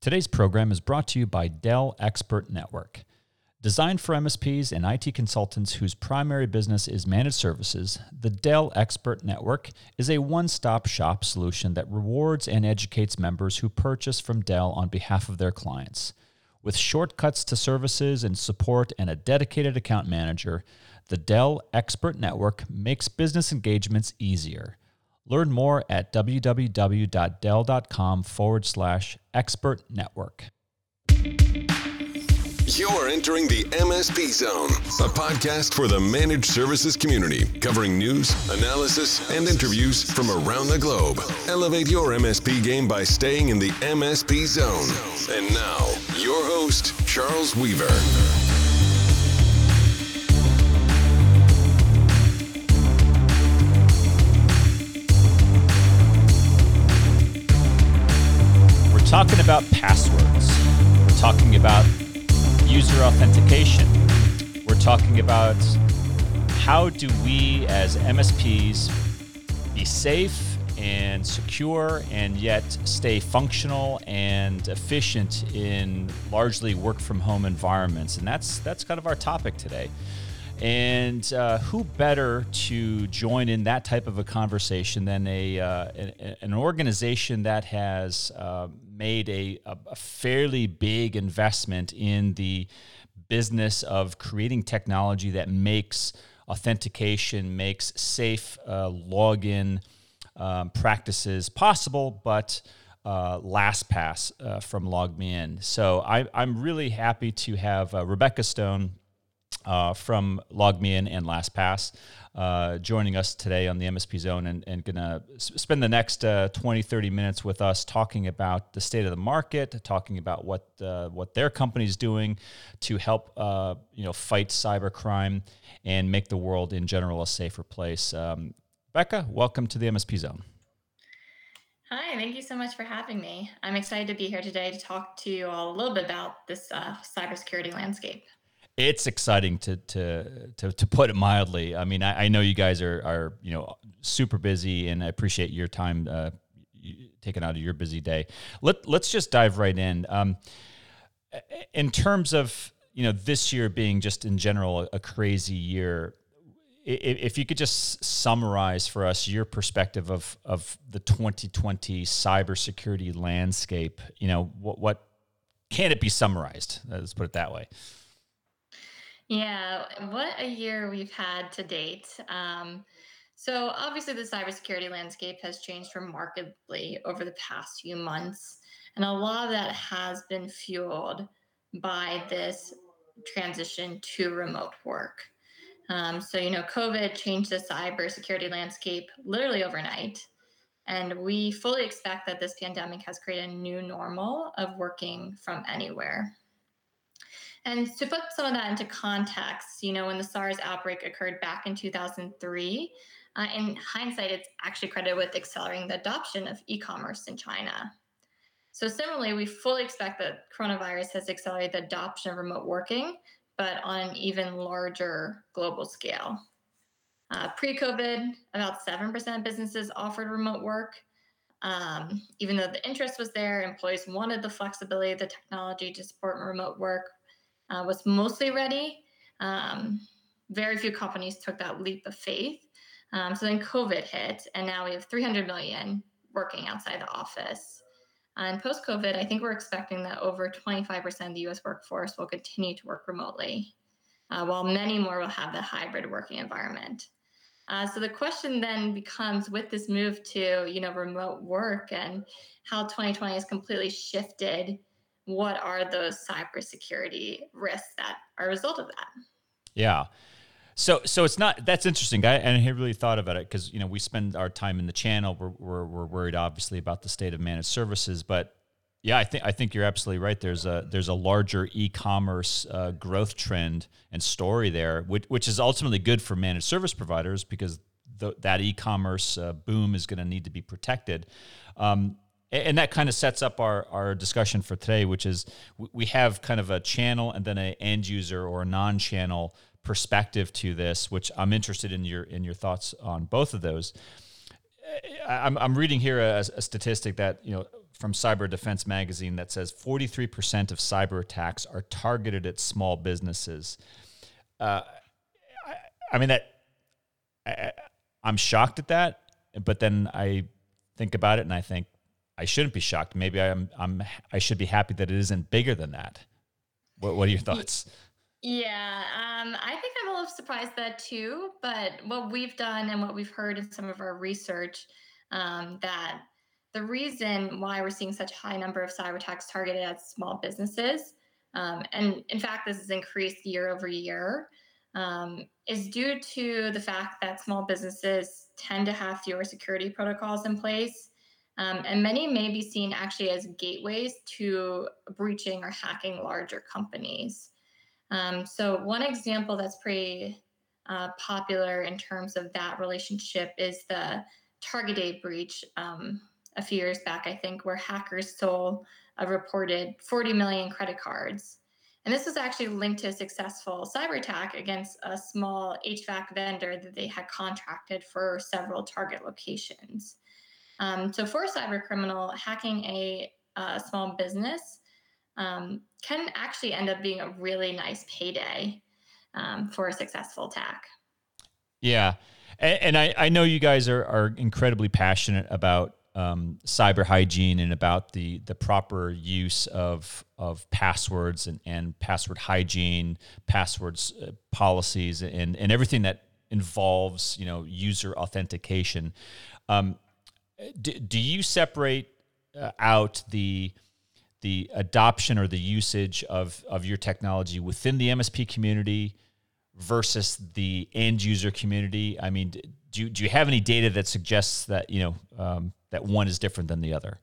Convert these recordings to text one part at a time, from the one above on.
Today's program is brought to you by Dell Expert Network. Designed for MSPs and IT consultants whose primary business is managed services, the Dell Expert Network is a one stop shop solution that rewards and educates members who purchase from Dell on behalf of their clients. With shortcuts to services and support and a dedicated account manager, the Dell Expert Network makes business engagements easier. Learn more at www.dell.com forward slash expert network. You're entering the MSP Zone, a podcast for the managed services community, covering news, analysis, and interviews from around the globe. Elevate your MSP game by staying in the MSP Zone. And now, your host, Charles Weaver. Talking about passwords. We're talking about user authentication. We're talking about how do we as MSPs be safe and secure and yet stay functional and efficient in largely work from home environments. And that's that's kind of our topic today. And uh, who better to join in that type of a conversation than a, uh, an, organization that has uh, made a, a, fairly big investment in the business of creating technology that makes authentication, makes safe uh, login um, practices possible, but uh, LastPass uh, from LogMeIn. So I, am really happy to have uh, Rebecca Stone uh, from LogMeIn and LastPass uh, joining us today on the MSP Zone and, and going to spend the next uh, 20, 30 minutes with us talking about the state of the market, talking about what uh, what their company is doing to help uh, you know fight cybercrime and make the world in general a safer place. Um, Becca, welcome to the MSP Zone. Hi, thank you so much for having me. I'm excited to be here today to talk to you all a little bit about this uh, cybersecurity landscape it's exciting to, to to to put it mildly. I mean, I, I, know you guys are are you know super busy, and I appreciate your time uh, taken out of your busy day. Let let's just dive right in. Um, in terms of you know this year being just in general a, crazy year, if you could just summarize for us your perspective of of the 2020 cybersecurity landscape, you know what what can it be summarized? Let's put it that way. Yeah, what a year we've had to date. Um, so, obviously, the cybersecurity landscape has changed remarkably over the past few months. And a lot of that has been fueled by this transition to remote work. Um, so, you know, COVID changed the cybersecurity landscape literally overnight. And we fully expect that this pandemic has created a new normal of working from anywhere. And to put some of that into context, you know, when the SARS outbreak occurred back in 2003, uh, in hindsight, it's actually credited with accelerating the adoption of e commerce in China. So, similarly, we fully expect that coronavirus has accelerated the adoption of remote working, but on an even larger global scale. Uh, Pre COVID, about 7% of businesses offered remote work. Um, even though the interest was there, employees wanted the flexibility of the technology to support remote work uh, was mostly ready. Um, very few companies took that leap of faith. Um, so then COVID hit, and now we have 300 million working outside the office. And post COVID, I think we're expecting that over 25% of the US workforce will continue to work remotely, uh, while many more will have the hybrid working environment. Uh, so the question then becomes with this move to you know remote work and how 2020 has completely shifted what are those cybersecurity risks that are a result of that? Yeah. So, so it's not that's interesting. I, I hadn't really thought about it because you know we spend our time in the channel. We're, we're, we're worried obviously about the state of managed services, but yeah, I think I think you're absolutely right. There's a there's a larger e-commerce uh, growth trend and story there, which, which is ultimately good for managed service providers because the, that e-commerce uh, boom is going to need to be protected. Um, and that kind of sets up our, our discussion for today, which is we have kind of a channel and then an end user or a non-channel perspective to this, which I'm interested in your in your thoughts on both of those. I'm, I'm reading here a, a statistic that you know from Cyber Defense Magazine that says 43% of cyber attacks are targeted at small businesses. Uh, I, I, mean that I, I'm shocked at that, but then I think about it and I think I shouldn't be shocked. Maybe I'm I'm I should be happy that it isn't bigger than that. What What are your thoughts? Yeah, um, I think I'm a little surprised that too. But what we've done and what we've heard in some of our research, um, that the reason why we're seeing such a high number of cyber attacks targeted at small businesses, um, and in fact, this has increased year over year, um, is due to the fact that small businesses tend to have fewer security protocols in place. Um, and many may be seen actually as gateways to breaching or hacking larger companies. Um, so, one example that's pretty uh, popular in terms of that relationship is the Target breach um, a few years back, I think, where hackers stole a reported 40 million credit cards. And this was actually linked to a successful cyber attack against a small HVAC vendor that they had contracted for several target locations. Um, so, for a cyber criminal, hacking a, a small business um, can actually end up being a really nice payday um, for a successful attack. Yeah. And, and I, I, know you guys are, are incredibly passionate about um, cyber hygiene and about the, the proper use of, of passwords and, and password hygiene, passwords uh, policies, and, and everything that involves you know user authentication. Um, do, do you separate uh, out the the adoption or the usage of, of your technology within the MSP community versus the end user community? I mean, do do you have any data that suggests that you know um, that one is different than the other?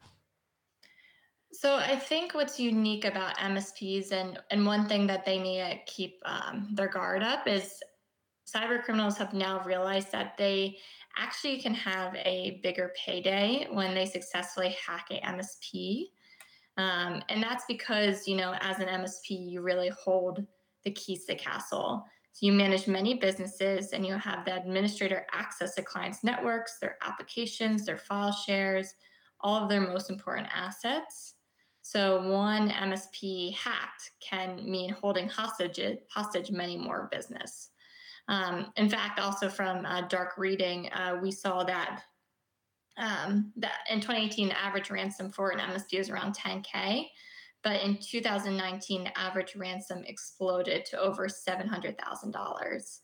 So I think what's unique about MSPs and and one thing that they need to keep um, their guard up is cyber criminals have now realized that they actually can have a bigger payday when they successfully hack a MSP. Um, and that's because, you know, as an MSP, you really hold the keys to the castle. So you manage many businesses and you have the administrator access to clients' networks, their applications, their file shares, all of their most important assets. So one MSP hacked can mean holding hostage hostage many more business. Um, in fact, also from uh, dark reading, uh, we saw that um, that in 2018, the average ransom for an MSP was around 10K. But in 2019, the average ransom exploded to over $700,000.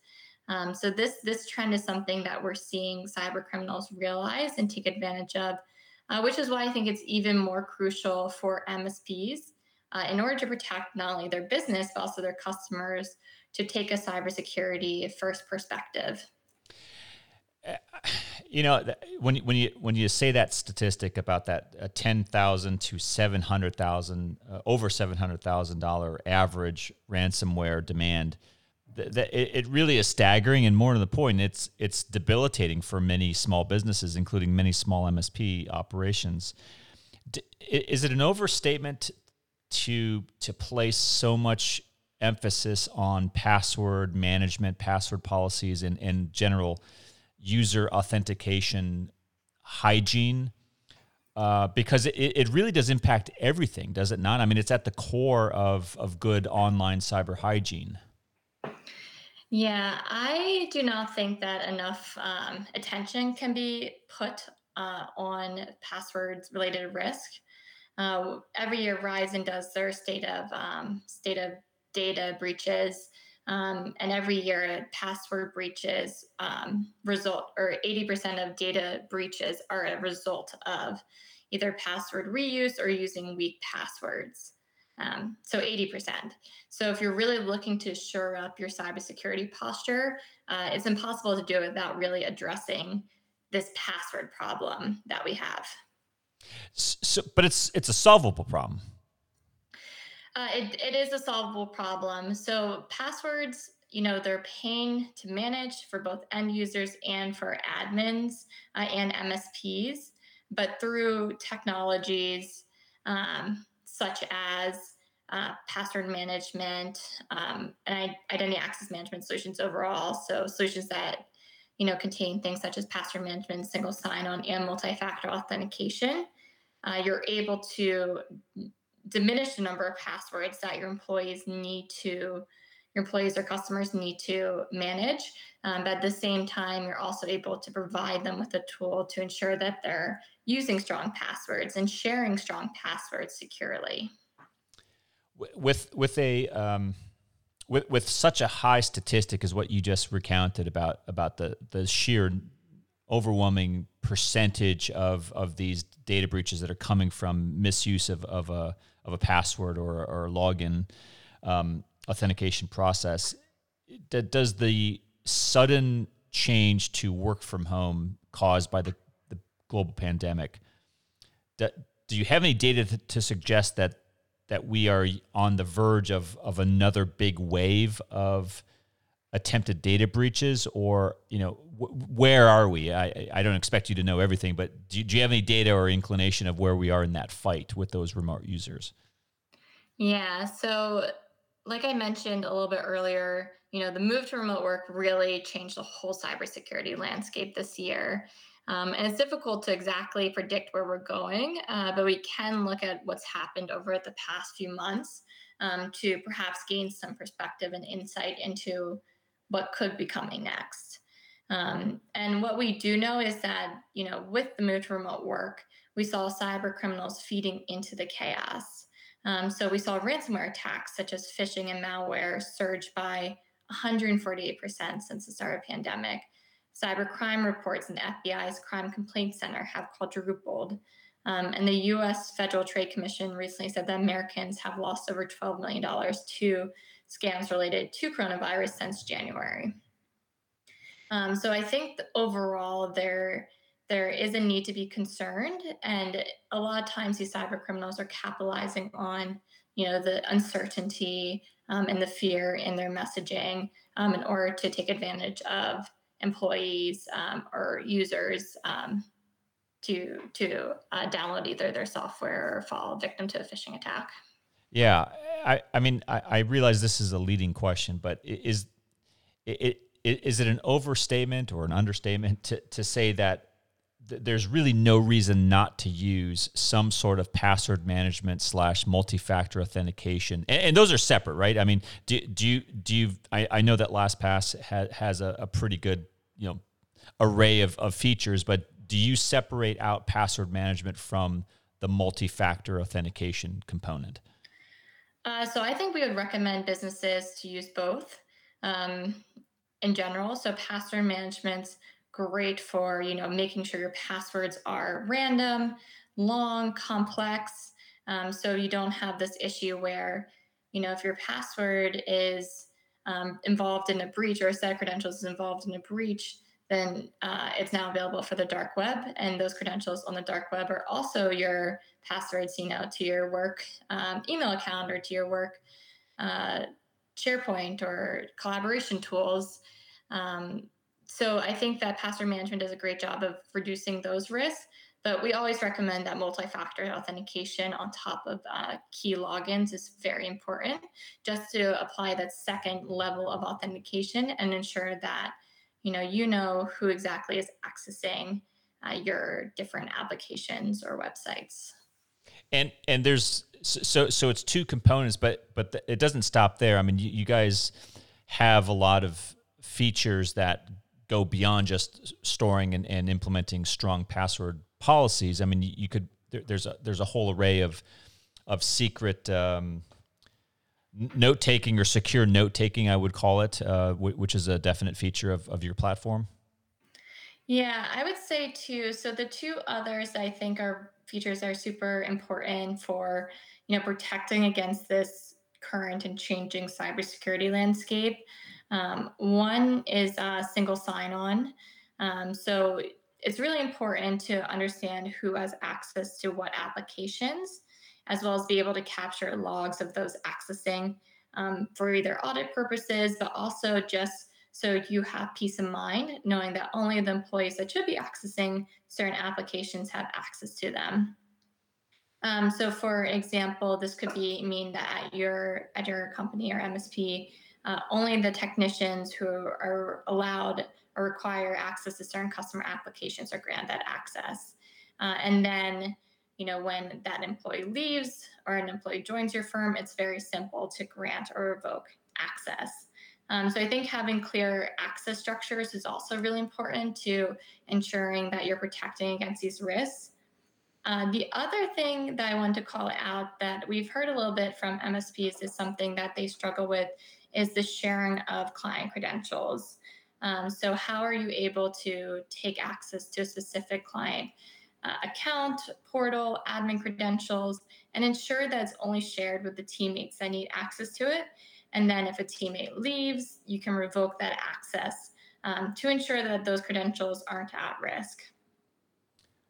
Um, so this this trend is something that we're seeing cyber criminals realize and take advantage of, uh, which is why I think it's even more crucial for MSPs uh, in order to protect not only their business but also their customers to take a cybersecurity first perspective you know when when you when you say that statistic about that uh, ten thousand to seven hundred thousand uh, over seven hundred thousand dollar average ransomware demand, th- th- it, really is staggering. And more to the point, it's it's debilitating for many small businesses, including many small MSP operations. D- is it an overstatement to to place so much emphasis on password management, password policies, and and general user authentication hygiene uh, because it, it really does impact everything, does it not? I mean, it's at the core of, of good online cyber hygiene. Yeah, I do not think that enough um, attention can be put uh, on passwords related risk. Uh, every year, Verizon does their state of um, state of data breaches, um, and every year, password breaches um, result, or 80% of data breaches are a result of either password reuse or using weak passwords. Um, so 80%. So if you're really looking to shore up your cybersecurity posture, uh, it's impossible to do it without really addressing this password problem that we have. So, but it's it's a solvable problem. Uh, it, it is a solvable problem. So passwords, you know, they're pain to manage for both end users and for admins uh, and MSPs. But through technologies um, such as uh, password management um, and identity access management solutions overall, so solutions that you know contain things such as password management, single sign-on, and multi-factor authentication uh, you're able to diminish the number of passwords that your employees need to your employees or customers need to manage. Um, but at the same time, you're also able to provide them with a tool to ensure that they're using strong passwords and sharing strong passwords securely. With with a um, with with such a high statistic as what you just recounted about about the the sheer overwhelming percentage of of these data breaches that are coming from misuse of, of a of a password or or login um, authentication process. Does the sudden change to work from home caused by the, the global pandemic, do, do you have any data to, to suggest that that we are on the verge of of another big wave of attempted data breaches or you know where are we I, I don't expect you to know everything but do, do you have any data or inclination of where we are in that fight with those remote users yeah so like I mentioned a little bit earlier, you know, the move to remote work really changed the whole cybersecurity landscape this year. Um, and it's difficult to exactly predict where we're going, uh, but we can look at what's happened over the past few months um, to perhaps gain some perspective and insight into what could be coming next. Um, and what we do know is that, you know, with the move to remote work, we saw cyber criminals feeding into the chaos. Um, so we saw ransomware attacks such as phishing and malware surge by 148% since the start of the pandemic. Cybercrime reports in the FBI's Crime Complaint Center have quadrupled. Um, and the US Federal Trade Commission recently said that Americans have lost over $12 million to scams related to coronavirus since January. Um, so I think overall there there is a need to be concerned and a lot of times these cyber criminals are capitalizing on you know the uncertainty um, and the fear in their messaging um, in order to take advantage of employees um, or users um, to to uh, download either their software or fall victim to a phishing attack. Yeah i i mean i, I realize this is a leading question but is it, it is it an overstatement or an understatement to, to say that there's really no reason not to use some sort of password management slash multi-factor authentication? And, and, those are separate right? I mean do, do you do you i, I know that lastpass ha, has a, a, pretty good you know array of, of features but do you separate out password management from the multi-factor authentication component? Uh, so i think we would recommend businesses to use both. Um, in general. So password management great for you know making sure your passwords are random long complex um, so you don't have this issue where you know if your password is um, involved in a breach or a set of credentials is involved in a breach then uh, it's now available for the dark web. And those credentials on the dark web are also your passwords you know to your work um, email account or to your work uh, sharepoint or collaboration tools um, so I think that password management does a great job of reducing those risks. But we always recommend that multi-factor authentication on top of uh, key logins is very important, just to apply that second level of authentication and ensure that you know you know who exactly is accessing uh, your different applications or websites. And and there's so so it's two components, but but it doesn't stop there. I mean, you, you guys have a lot of features that go beyond just storing and, and implementing strong password policies. I mean, you, you could there, there's a there's a whole array of of secret um, note taking or secure note taking, I would call it, uh, w- which is a definite feature of, of your platform. Yeah, I would say too. So the two others I think are features are super important for you know protecting against this current and changing cybersecurity landscape. Um, one is a single sign on. Um, so it's really important to understand who has access to what applications, as well as be able to capture logs of those accessing um, for either audit purposes, but also just so you have peace of mind knowing that only the employees that should be accessing certain applications have access to them. Um, so, for example, this could be mean that at your at your company or MSP, uh, only the technicians who are allowed or require access to certain customer applications are granted access. Uh, and then, you know, when that employee leaves or an employee joins your firm, it's very simple to grant or revoke access. Um, so I think having clear access structures is also really important to ensuring that you're protecting against these risks. Uh, the other thing that I want to call out that we've heard a little bit from MSPs is something that they struggle with is the sharing of client credentials. Um, so, how are you able to take access to a specific client uh, account, portal, admin credentials, and ensure that it's only shared with the teammates that need access to it? And then, if a teammate leaves, you can revoke that access um, to ensure that those credentials aren't at risk.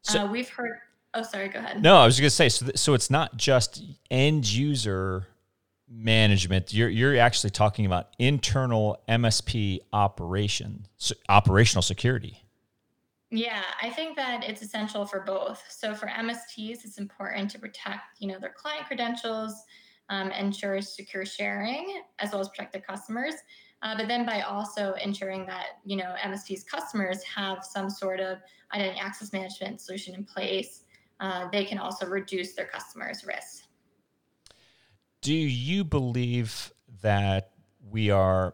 So, uh, we've heard. Oh, sorry. Go ahead. No, I was going to say. So, th- so it's not just end user management, you're you're actually talking about internal MSP operation, so operational security. Yeah, I think that it's essential for both. So for MSPs, it's important to protect, you know, their client credentials, um, ensure secure sharing, as well as protect their customers. Uh, but then by also ensuring that, you know, MSPs customers have some sort of identity access management solution in place, uh, they can also reduce their customers' risks do you believe that we are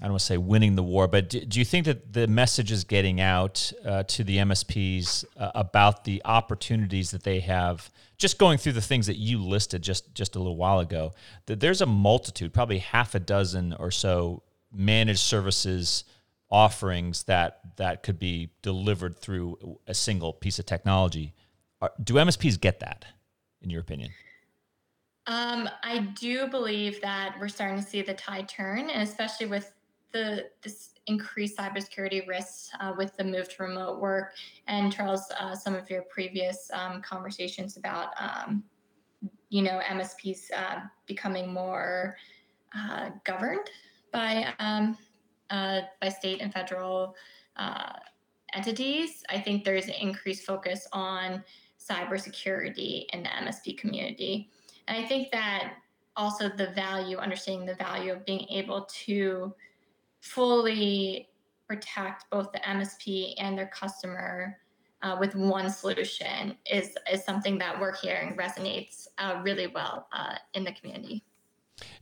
I don't want to say winning the war, but do, do, you think that the message is getting out uh, to the MSPs uh, about the opportunities that they have? Just going through the things that you listed just just a little while ago, that there's a multitude, probably half a dozen or so managed services offerings that that could be delivered through a single piece of technology. Are, do MSPs get that, in your opinion? Um, I do believe that we're starting to see the tide turn, and especially with the this increased cybersecurity risks uh, with the move to remote work. And Charles, uh, some of your previous um, conversations about um, you know MSPs uh, becoming more uh, governed by um, uh, by state and federal uh, entities. I think there's an increased focus on cybersecurity in the MSP community. And I think that also the value, understanding the value of being able to fully protect both the MSP and their customer uh, with one solution is is something that we're hearing resonates uh, really well uh, in the community.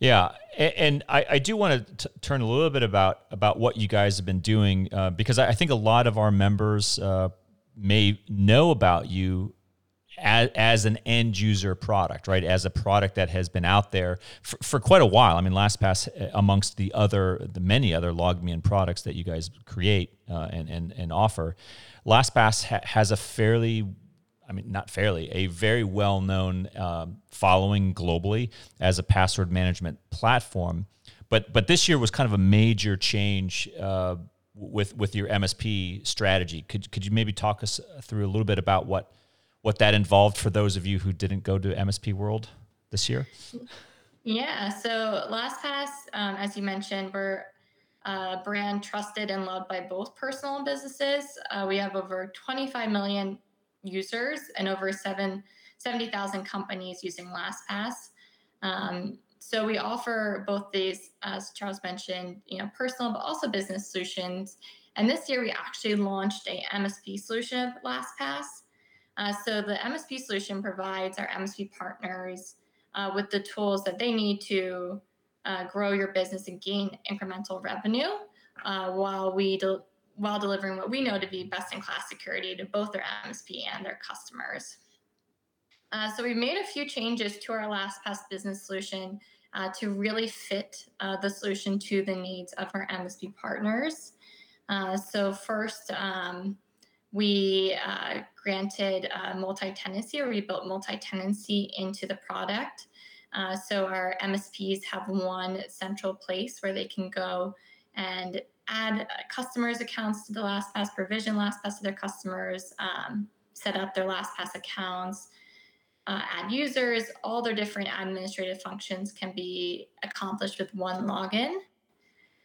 Yeah, and, I, I, do want to turn a little bit about about what you guys have been doing uh, because I think a lot of our members uh, may know about you as, as an end user product, right? As a product that has been out there for, for quite a while. I mean, LastPass, uh, amongst the other, the many other LogMeIn products that you guys create uh, and, and, and offer, LastPass ha- has a fairly I mean, not fairly, a very well known um, following globally as a password management platform. But but this year was kind of a major change uh, with with your MSP strategy. Could could you maybe talk us through a little bit about what what that involved for those of you who didn't go to MSP World this year? Yeah, so LastPass, um, as you mentioned, we're a brand trusted and loved by both personal businesses. Uh, we have over 25 million users and over 7, 70,000 companies using LastPass. Um, so we offer both these, as Charles mentioned, you know, personal but also business solutions. And this year we actually launched a MSP solution of LastPass. Uh, so the MSP solution provides our MSP partners uh, with the tools that they need to uh, grow your business and gain incremental revenue uh, while we de- while delivering what we know to be best in class security to both their MSP and their customers. Uh, so we made a few changes to our LastPass business solution uh, to really fit the solution to the needs of our MSP partners. so first. Um, we uh, granted uh, multi-tenancy or we built multi-tenancy into the product. Uh, so our MSPs have one central place where they can go and add uh, customers' accounts to the LastPass, provision LastPass to their customers, um, set up their LastPass accounts, uh, add users. All their different administrative functions can be accomplished with one login.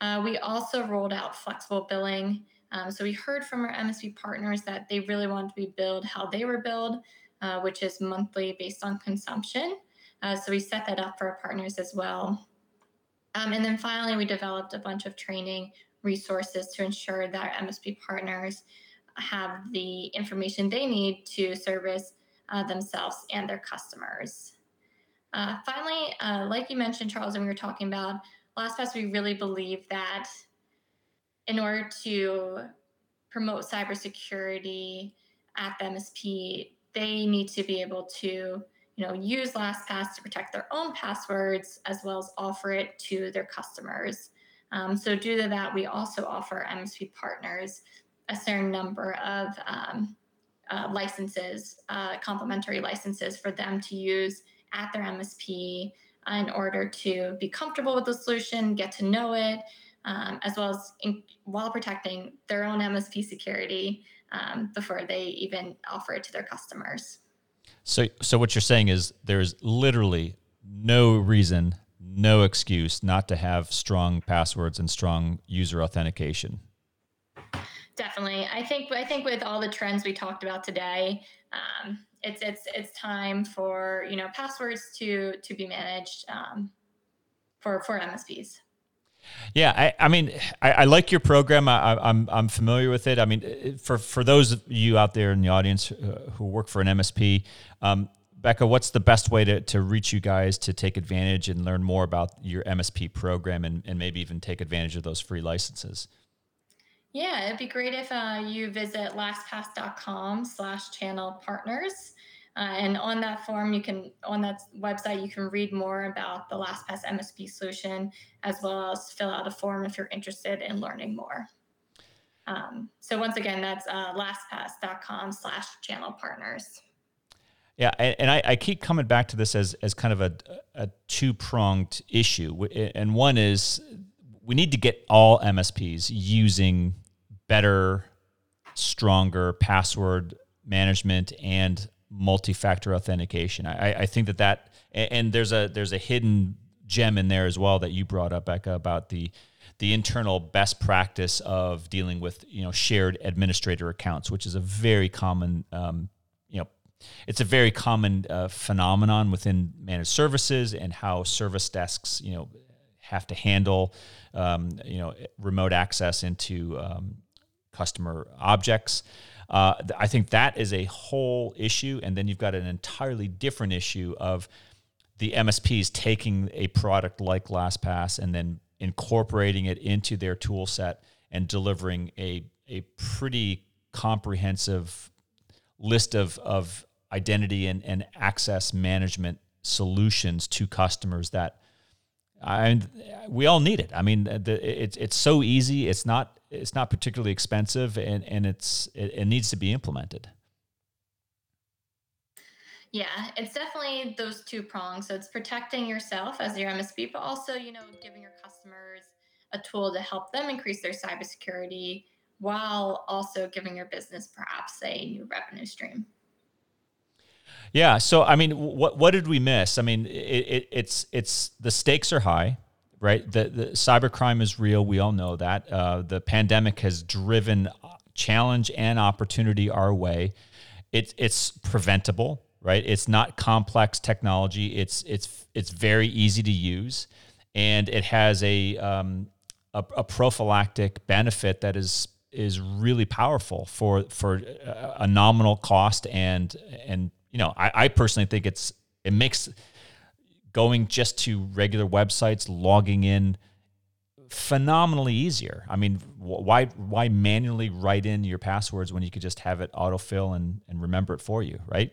Uh, we also rolled out flexible billing um, so we heard from our MSP partners that they really wanted to be billed how they were billed, uh, which is monthly based on consumption. Uh, so we set that up for our partners as well. Um, and then finally, we developed a bunch of training resources to ensure that our MSP partners have the information they need to service uh, themselves and their customers. Uh, finally, uh, like you mentioned, Charles, and we were talking about LastPass, we really believe that in order to promote cybersecurity at the MSP, they need to be able to you know, use LastPass to protect their own passwords as well as offer it to their customers. Um, so due to that, we also offer MSP partners a certain number of um, uh, licenses, uh, complimentary licenses for them to use at their MSP in order to be comfortable with the solution, get to know it, um, as well as in, while protecting their own MSP security um, before they even offer it to their customers. So, so what you're saying is there's literally no reason, no excuse not to have strong passwords and strong user authentication. Definitely, I think I think with all the trends we talked about today, um, it's it's it's time for you know passwords to to be managed um, for for MSPs. Yeah, I, I mean, I, I, like your program. I, am I'm, I'm familiar with it. I mean, for for those of you out there in the audience uh, who work for an MSP, um, Becca, what's the best way to, to reach you guys to take advantage and learn more about your MSP program and, and maybe even take advantage of those free licenses? Yeah, it'd be great if uh, you visit lastpass.com slash channel partners. Uh, and on that form, you can on that website you can read more about the LastPass MSP solution, as well as fill out a form if you're interested in learning more. Um, so once again, that's uh, lastpass.com/slash channel partners. Yeah, and I, I, keep coming back to this as as kind of a, a two pronged issue, and one is we need to get all MSPs using better, stronger password management and multi-factor authentication. I, I think that that and there's a there's a hidden gem in there as well that you brought up, Becca, about the the internal best practice of dealing with you know shared administrator accounts, which is a very common um, you know it's a very common uh, phenomenon within managed services and how service desks you know have to handle um, you know remote access into um, customer objects. Uh, I think that is a whole issue. And then you've got an entirely different issue of the MSPs taking a product like LastPass and then incorporating it into their tool set and delivering a, a pretty comprehensive list of, of identity and, and access management solutions to customers that I mean, we all need it. I mean, the, it's it's so easy. It's not it's not particularly expensive, and and it's it, it needs to be implemented. Yeah, it's definitely those two prongs. So it's protecting yourself as your MSP, but also you know giving your customers a tool to help them increase their cybersecurity while also giving your business perhaps a new revenue stream. Yeah. So I mean, what what did we miss? I mean, it, it, it's it's the stakes are high, right? The, the cybercrime is real. We all know that. Uh, the pandemic has driven challenge and opportunity our way. It's it's preventable, right? It's not complex technology. It's it's it's very easy to use, and it has a um, a, a prophylactic benefit that is is really powerful for for a nominal cost and and you know, I, I personally think it's it makes going just to regular websites, logging in phenomenally easier. I mean, why why manually write in your passwords when you could just have it autofill and and remember it for you, right?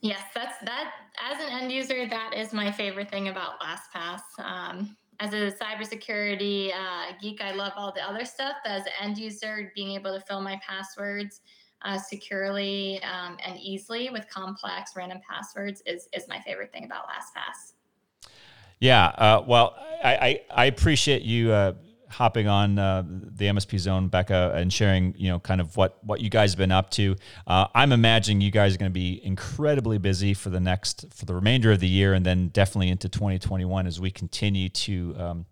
Yes, that's that. As an end user, that is my favorite thing about LastPass. Um, as a cybersecurity uh, geek, I love all the other stuff. But as an end user, being able to fill my passwords uh, securely um, and easily with complex random passwords is, is my favorite thing about LastPass. Yeah, uh, well, I, I, I, appreciate you uh, hopping on uh, the MSP Zone, Becca, and sharing, you know, kind of what what you guys have been up to. Uh, I'm imagining you guys are going to be incredibly busy for the next for the remainder of the year, and then definitely into 2021 as we continue to. Um,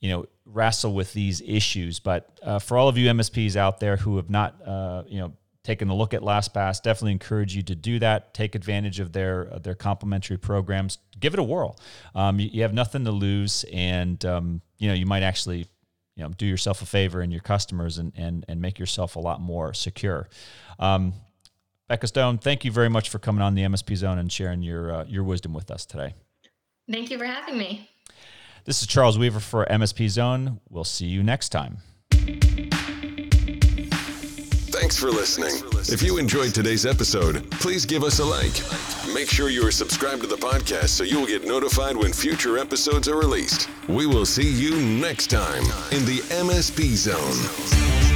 you know, wrestle with these issues. But uh, for all of you MSPs out there who have not, uh, you know, taken a look at LastPass, definitely encourage you to do that. Take advantage of their their complimentary programs. Give it a whirl. Um, you, you, have nothing to lose, and um, you know you might actually you know do yourself a favor and your customers and and and make yourself a lot more secure. Um, Becca Stone, thank you very much for coming on the MSP Zone and sharing your uh, your wisdom with us today. Thank you for having me. This is Charles Weaver for MSP Zone. We'll see you next time. Thanks for listening. If you enjoyed today's episode, please give us a like. Make sure you are subscribed to the podcast so you will get notified when future episodes are released. We will see you next time in the MSP Zone.